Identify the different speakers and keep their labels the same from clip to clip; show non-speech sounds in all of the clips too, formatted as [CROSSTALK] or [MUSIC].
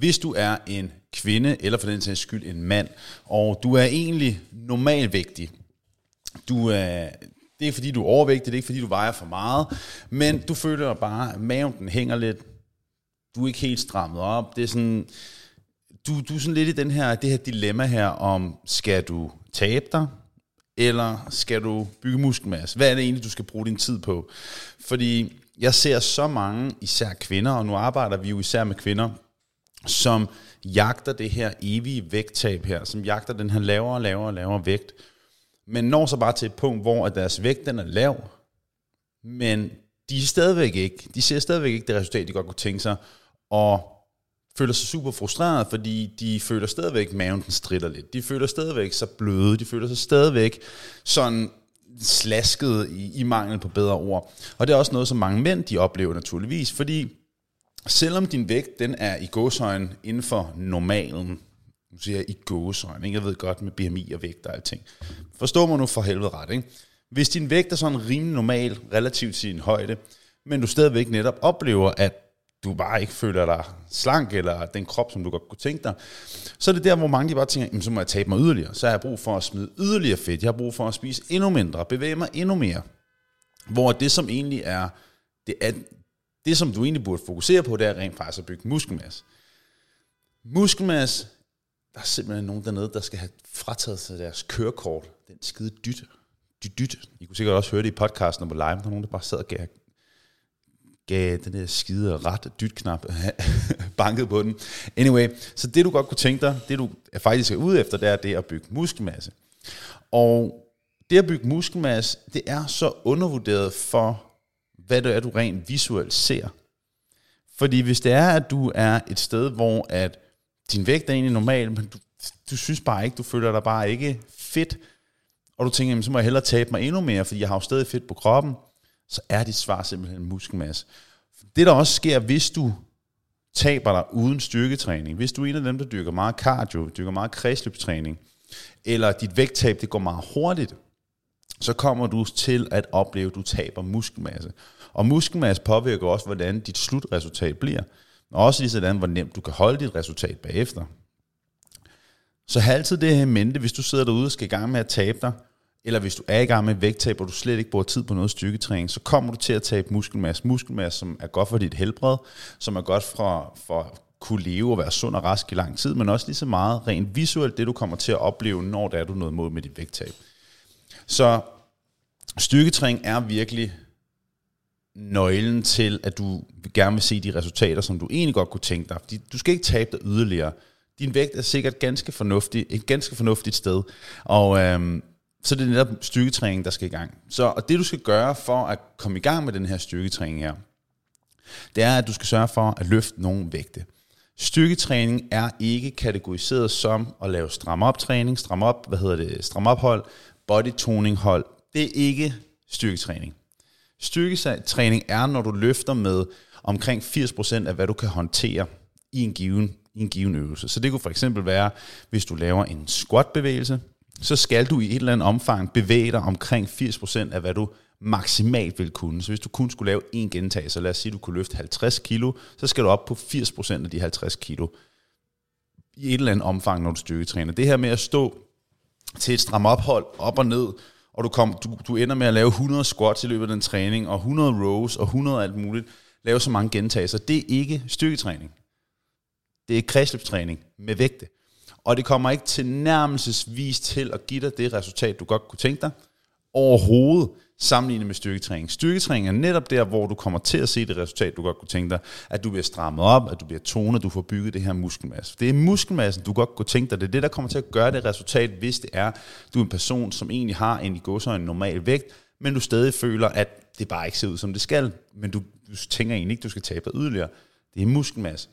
Speaker 1: Hvis du er en kvinde, eller for den sags skyld en mand, og du er egentlig normalvægtig, du er, det er fordi, du er overvægtig, det er ikke fordi, du vejer for meget, men du føler bare, at maven den hænger lidt, du er ikke helt strammet op, det er sådan, du, du er sådan lidt i den her, det her dilemma her om, skal du tabe dig, eller skal du bygge muskelmasse? Hvad er det egentlig, du skal bruge din tid på? Fordi jeg ser så mange, især kvinder, og nu arbejder vi jo især med kvinder, som jagter det her evige vægttab her, som jagter den her lavere og lavere og lavere vægt, men når så bare til et punkt, hvor at deres vægt den er lav, men de er stadigvæk ikke, de ser stadigvæk ikke det resultat, de godt kunne tænke sig, og føler sig super frustreret, fordi de føler stadigvæk, at maven den stritter lidt. De føler stadigvæk så bløde, de føler sig stadigvæk sådan slasket i, i mangel på bedre ord. Og det er også noget, som mange mænd de oplever naturligvis, fordi selvom din vægt den er i gåsøjen inden for normalen, nu siger jeg i gåsøjen, ikke? jeg ved godt med BMI og vægt og alting. Forstår mig nu for helvede ret, ikke? Hvis din vægt er sådan rimelig normal, relativt til din højde, men du stadigvæk netop oplever, at du bare ikke føler dig slank, eller den krop, som du godt kunne tænke dig, så er det der, hvor mange de bare tænker, så må jeg tabe mig yderligere. Så har jeg brug for at smide yderligere fedt. Jeg har brug for at spise endnu mindre, bevæge mig endnu mere. Hvor det, som egentlig er, det, er, det som du egentlig burde fokusere på, det er rent faktisk at bygge muskelmasse. Muskelmasse, der er simpelthen nogen dernede, der skal have frataget sig deres kørekort. Den skide dyt. Dyt, dyt. I kunne sikkert også høre det i podcasten på live. Der er nogen, der bare sad og gav gav den der skide ret dyt knap [LAUGHS] banket på den. Anyway, så det du godt kunne tænke dig, det du er faktisk er ude efter, det er det at bygge muskelmasse. Og det at bygge muskelmasse, det er så undervurderet for, hvad det er, du rent visuelt ser. Fordi hvis det er, at du er et sted, hvor at din vægt er egentlig normal, men du, du synes bare ikke, du føler dig bare ikke fedt, og du tænker, jamen, så må jeg hellere tabe mig endnu mere, fordi jeg har jo stadig fedt på kroppen, så er dit svar simpelthen muskelmasse. Det der også sker, hvis du taber dig uden styrketræning, hvis du er en af dem, der dyrker meget cardio, dyrker meget kredsløbstræning, eller dit vægttab det går meget hurtigt, så kommer du til at opleve, at du taber muskelmasse. Og muskelmasse påvirker også, hvordan dit slutresultat bliver. Og også lige sådan, hvor nemt du kan holde dit resultat bagefter. Så have altid det her mente, hvis du sidder derude og skal i gang med at tabe dig, eller hvis du er i gang med vægttab, og du slet ikke bruger tid på noget styrketræning, så kommer du til at tabe muskelmasse. Muskelmasse, som er godt for dit helbred, som er godt for, for at kunne leve og være sund og rask i lang tid, men også lige så meget rent visuelt, det du kommer til at opleve, når det er, du noget mod med dit vægttab. Så styrketræning er virkelig nøglen til, at du gerne vil se de resultater, som du egentlig godt kunne tænke dig. Fordi du skal ikke tabe dig yderligere. Din vægt er sikkert ganske fornuftig, et ganske fornuftigt sted. Og øhm, så det er netop styrketræning, der skal i gang. Så og det du skal gøre for at komme i gang med den her styrketræning her, det er, at du skal sørge for at løfte nogle vægte. Styrketræning er ikke kategoriseret som at lave stram op træning, stram op, hvad hedder det, stram ophold, body toning hold. Det er ikke styrketræning. Styrketræning er, når du løfter med omkring 80% af, hvad du kan håndtere i en given, i en given øvelse. Så det kunne for eksempel være, hvis du laver en squat-bevægelse, så skal du i et eller andet omfang bevæge dig omkring 80% af, hvad du maksimalt vil kunne. Så hvis du kun skulle lave en gentagelse, lad os sige, at du kunne løfte 50 kilo, så skal du op på 80% af de 50 kilo i et eller andet omfang, når du styrketræner. Det her med at stå til et stram ophold, op og ned, og du, kom, du, du ender med at lave 100 squats i løbet af den træning, og 100 rows, og 100 alt muligt, lave så mange gentagelser, det er ikke styrketræning. Det er kredsløbstræning med vægte. Og det kommer ikke til nærmelsesvis til at give dig det resultat, du godt kunne tænke dig, overhovedet sammenlignet med styrketræning. Styrketræning er netop der, hvor du kommer til at se det resultat, du godt kunne tænke dig, at du bliver strammet op, at du bliver tonet, du får bygget det her muskelmasse. Det er muskelmassen, du godt kunne tænke dig. Det er det, der kommer til at gøre det resultat, hvis det er, du er en person, som egentlig har en i en normal vægt, men du stadig føler, at det bare ikke ser ud, som det skal, men du, du tænker egentlig ikke, du skal tabe dig yderligere. Det er muskelmasse.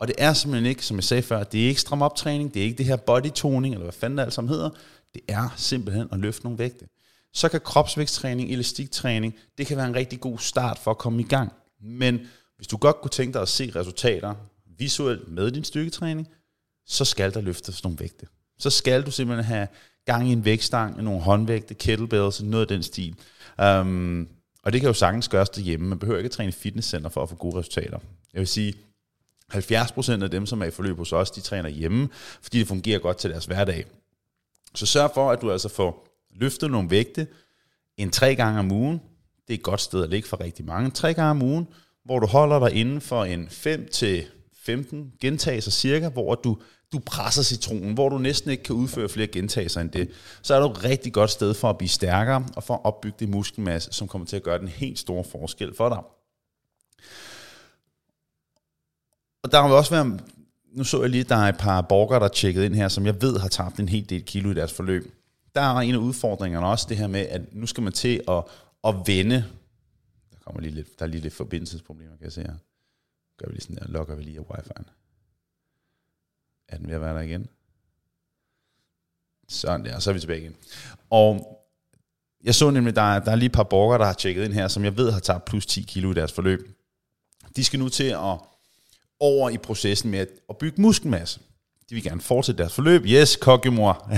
Speaker 1: Og det er simpelthen ikke, som jeg sagde før, det er ikke stram optræning, det er ikke det her body toning, eller hvad fanden det alt sammen hedder. Det er simpelthen at løfte nogle vægte. Så kan kropsvæksttræning, elastiktræning, det kan være en rigtig god start for at komme i gang. Men hvis du godt kunne tænke dig at se resultater visuelt med din styrketræning, så skal der løftes nogle vægte. Så skal du simpelthen have gang i en vægtstang, nogle håndvægte, kettlebells, noget af den stil. Um, og det kan jo sagtens gøres derhjemme. Man behøver ikke at træne i fitnesscenter for at få gode resultater. Jeg vil sige, 70% af dem, som er i forløb hos os, de træner hjemme, fordi det fungerer godt til deres hverdag. Så sørg for, at du altså får løftet nogle vægte en tre gange om ugen. Det er et godt sted at ligge for rigtig mange. Tre gange om ugen, hvor du holder dig inden for en 5 til 15 gentagelser cirka, hvor du, du presser citronen, hvor du næsten ikke kan udføre flere gentagelser end det, så er du et rigtig godt sted for at blive stærkere og for at opbygge det muskelmasse, som kommer til at gøre den helt store forskel for dig. Og der har også været, nu så jeg lige, at der er et par borgere, der er tjekket ind her, som jeg ved har tabt en hel del kilo i deres forløb. Der er en af udfordringerne også det her med, at nu skal man til at, at vende. Der kommer lige lidt, der er lige lidt forbindelsesproblemer, kan jeg se her. Gør vi lige sådan der, logger vi lige af wifi'en. Er den ved at være der igen? Sådan der, så er vi tilbage igen. Og jeg så nemlig, der der er lige et par borgere, der har tjekket ind her, som jeg ved har tabt plus 10 kilo i deres forløb. De skal nu til at over i processen med at, at bygge muskelmasse. De vil gerne fortsætte deres forløb. Yes, kokkemor.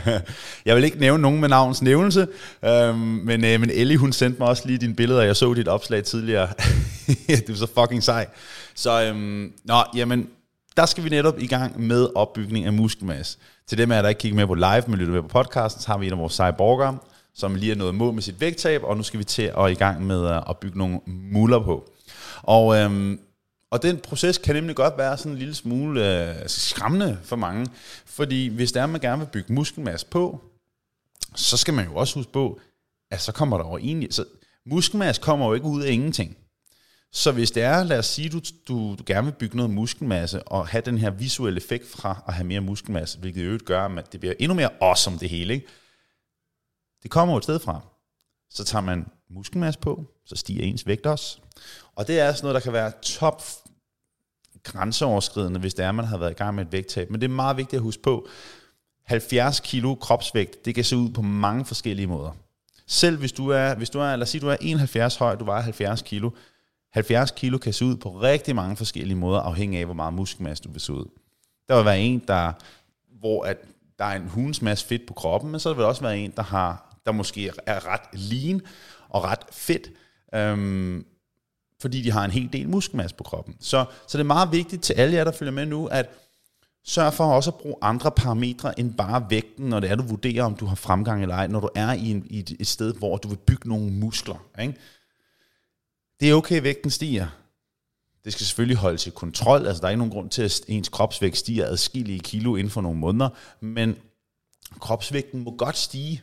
Speaker 1: [LAUGHS] jeg vil ikke nævne nogen med navns nævnelse, øhm, men, øh, men Ellie, hun sendte mig også lige dine billeder, jeg så dit opslag tidligere. [LAUGHS] det er så fucking sej. Så, øhm, nå, jamen, der skal vi netop i gang med opbygning af muskelmasse. Til dem af der ikke kigger med på live, men lytter med på podcasten, så har vi en af vores seje borgere, som lige er nået mål med sit vægttab, og nu skal vi til at i gang med at bygge nogle muller på. Og øhm, og den proces kan nemlig godt være sådan en lille smule øh, altså skræmmende for mange, fordi hvis der er, man gerne vil bygge muskelmasse på, så skal man jo også huske på, at så kommer der over egentlig, så muskelmasse kommer jo ikke ud af ingenting. Så hvis det er, lad os sige, du, du, du gerne vil bygge noget muskelmasse, og have den her visuelle effekt fra at have mere muskelmasse, hvilket i øvrigt gør, at det bliver endnu mere awesome det hele, ikke? det kommer jo et sted fra. Så tager man muskelmasse på, så stiger ens vægt også. Og det er sådan noget, der kan være top grænseoverskridende, hvis det er, man har været i gang med et vægttab. Men det er meget vigtigt at huske på, 70 kilo kropsvægt, det kan se ud på mange forskellige måder. Selv hvis du er, hvis du er lad os sige, du er 71 høj, du vejer 70 kilo, 70 kilo kan se ud på rigtig mange forskellige måder, afhængig af, hvor meget muskelmasse du vil se ud. Der vil være en, der, hvor at der er en hunds masse fedt på kroppen, men så vil der også være en, der, har, der måske er ret lean og ret fedt. Øhm, fordi de har en hel del muskelmasse på kroppen. Så, så det er meget vigtigt til alle jer, der følger med nu, at sørg for også at bruge andre parametre end bare vægten, når det er, du vurderer, om du har fremgang eller ej, når du er i, en, i et, et sted, hvor du vil bygge nogle muskler. Ikke? Det er okay, at vægten stiger. Det skal selvfølgelig holdes i kontrol. Altså, der er ikke nogen grund til, at ens kropsvægt stiger adskillige kilo inden for nogle måneder, men kropsvægten må godt stige.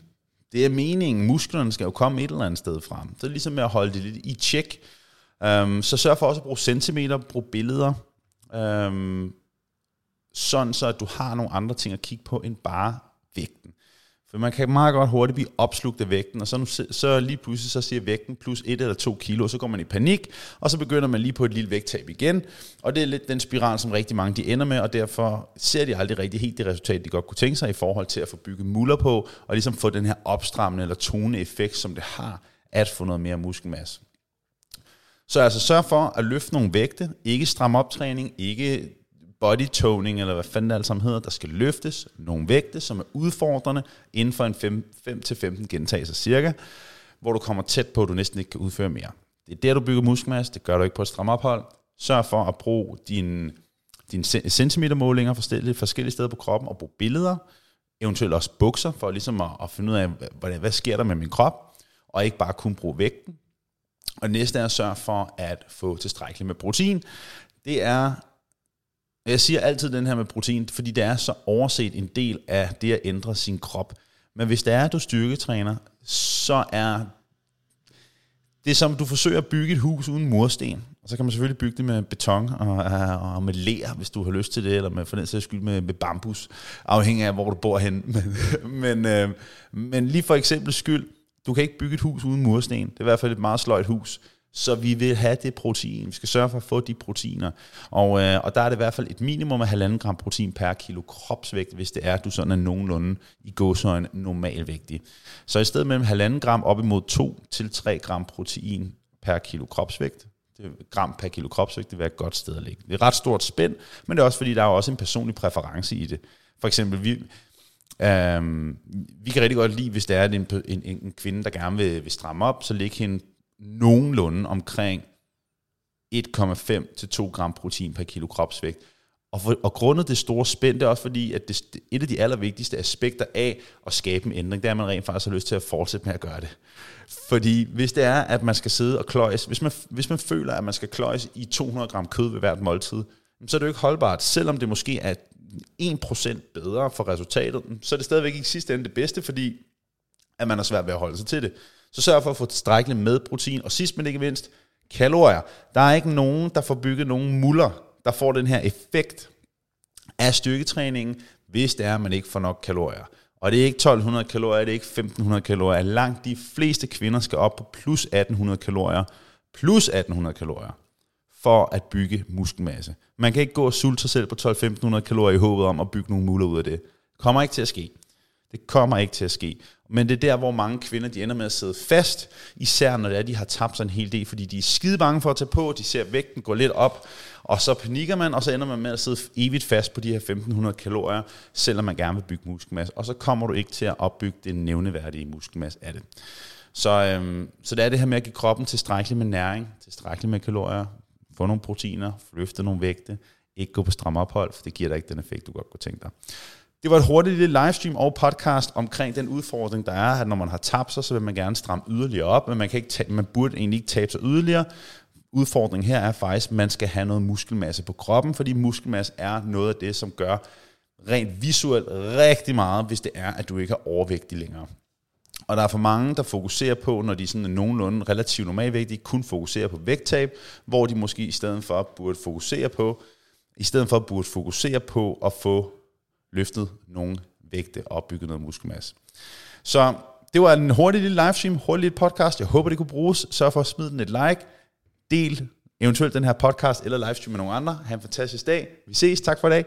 Speaker 1: Det er meningen. Musklerne skal jo komme et eller andet sted fra. Så det er ligesom med at holde det lidt i tjek. Um, øhm, så sørg for også at bruge centimeter, brug billeder, um, sådan så at du har nogle andre ting at kigge på end bare. For man kan meget godt hurtigt blive opslugt af vægten, og så, så lige pludselig så siger vægten plus et eller to kilo, og så går man i panik, og så begynder man lige på et lille vægttab igen. Og det er lidt den spiral, som rigtig mange de ender med, og derfor ser de aldrig rigtig helt det resultat, de godt kunne tænke sig i forhold til at få bygget muller på, og ligesom få den her opstrammende eller tone effekt, som det har at få noget mere muskelmasse. Så altså sørg for at løfte nogle vægte, ikke stram optræning, ikke body toning, eller hvad fanden det alt sammen hedder, der skal løftes nogle vægte, som er udfordrende inden for en 5-15 gentagelser cirka, hvor du kommer tæt på, at du næsten ikke kan udføre mere. Det er der, du bygger muskelmasse, det gør du ikke på et stram ophold. Sørg for at bruge dine din centimetermålinger forskellige, forskellige steder på kroppen, og bruge billeder, eventuelt også bukser, for ligesom at, at finde ud af, hvad, hvad sker der med min krop, og ikke bare kun bruge vægten. Og næste er at sørge for at få tilstrækkeligt med protein. Det er, jeg siger altid den her med protein, fordi det er så overset en del af det at ændre sin krop. Men hvis det er, at du styrketræner, så er det som, du forsøger at bygge et hus uden mursten. Og så kan man selvfølgelig bygge det med beton og, og med ler, hvis du har lyst til det, eller med, for den sags skyld med, med bambus, afhængig af, hvor du bor hen. [LAUGHS] Men, men, øh, men lige for eksempel skyld, du kan ikke bygge et hus uden mursten. Det er i hvert fald et meget sløjt hus. Så vi vil have det protein. Vi skal sørge for at få de proteiner. Og, øh, og der er det i hvert fald et minimum af 1,5 gram protein per kilo kropsvægt, hvis det er, at du sådan er nogenlunde i gåsøjen normalvægtig. Så i stedet mellem 1,5 gram op imod 2 til 3 gram protein per kilo kropsvægt. Det gram per kilo kropsvægt, det vil være et godt sted at ligge. Det er et ret stort spænd, men det er også fordi, der er også en personlig præference i det. For eksempel, vi, Um, vi kan rigtig godt lide, hvis det er en, en, en kvinde, der gerne vil, vil stramme op, så læg hende nogenlunde omkring 1,5 til 2 gram protein per kilo kropsvægt. Og, for, og grundet det store spænd, det er også fordi, at det, et af de allervigtigste aspekter af at skabe en ændring, det er, at man rent faktisk har lyst til at fortsætte med at gøre det. Fordi hvis det er, at man skal sidde og kløjes, hvis man, hvis man føler, at man skal kløjes i 200 gram kød ved hvert måltid, så er det jo ikke holdbart. Selvom det måske er 1% bedre for resultatet, så er det stadigvæk ikke sidste ende det bedste, fordi at man har svært ved at holde sig til det. Så sørg for at få tilstrækkeligt med protein. Og sidst men ikke mindst, kalorier. Der er ikke nogen, der får bygget nogen muller, der får den her effekt af styrketræningen, hvis det er, at man ikke får nok kalorier. Og det er ikke 1200 kalorier, det er ikke 1500 kalorier. Langt de fleste kvinder skal op på plus 1800 kalorier, plus 1800 kalorier, for at bygge muskelmasse. Man kan ikke gå og sulte sig selv på 12-1500 kalorier i håbet om at bygge nogle muller ud af det. Det kommer ikke til at ske. Det kommer ikke til at ske. Men det er der, hvor mange kvinder de ender med at sidde fast, især når det er, de har tabt sig en hel del, fordi de er skide bange for at tage på, de ser vægten gå lidt op, og så panikker man, og så ender man med at sidde evigt fast på de her 1500 kalorier, selvom man gerne vil bygge muskelmasse, og så kommer du ikke til at opbygge den nævneværdige muskelmasse af det. Så, øhm, så det er det her med at give kroppen tilstrækkeligt med næring, tilstrækkeligt med kalorier, få nogle proteiner, løfte nogle vægte, ikke gå på stram ophold, for det giver dig ikke den effekt, du godt kunne tænke dig. Det var et hurtigt lille livestream og podcast omkring den udfordring, der er, at når man har tabt sig, så vil man gerne stramme yderligere op, men man, kan ikke tage, man burde egentlig ikke tabe sig yderligere. Udfordringen her er faktisk, at man skal have noget muskelmasse på kroppen, fordi muskelmasse er noget af det, som gør rent visuelt rigtig meget, hvis det er, at du ikke er overvægtig længere. Og der er for mange, der fokuserer på, når de sådan er nogenlunde relativt normalvægtige, kun fokuserer på vægttab, hvor de måske i stedet for burde fokusere på, i stedet for burde fokusere på at få løftet nogle vægte og opbygget noget muskelmasse. Så det var en hurtig lille livestream, hurtig lille podcast. Jeg håber, det kunne bruges. Sørg for at smide den et like. Del eventuelt den her podcast eller livestream med nogle andre. Ha' en fantastisk dag. Vi ses. Tak for i dag.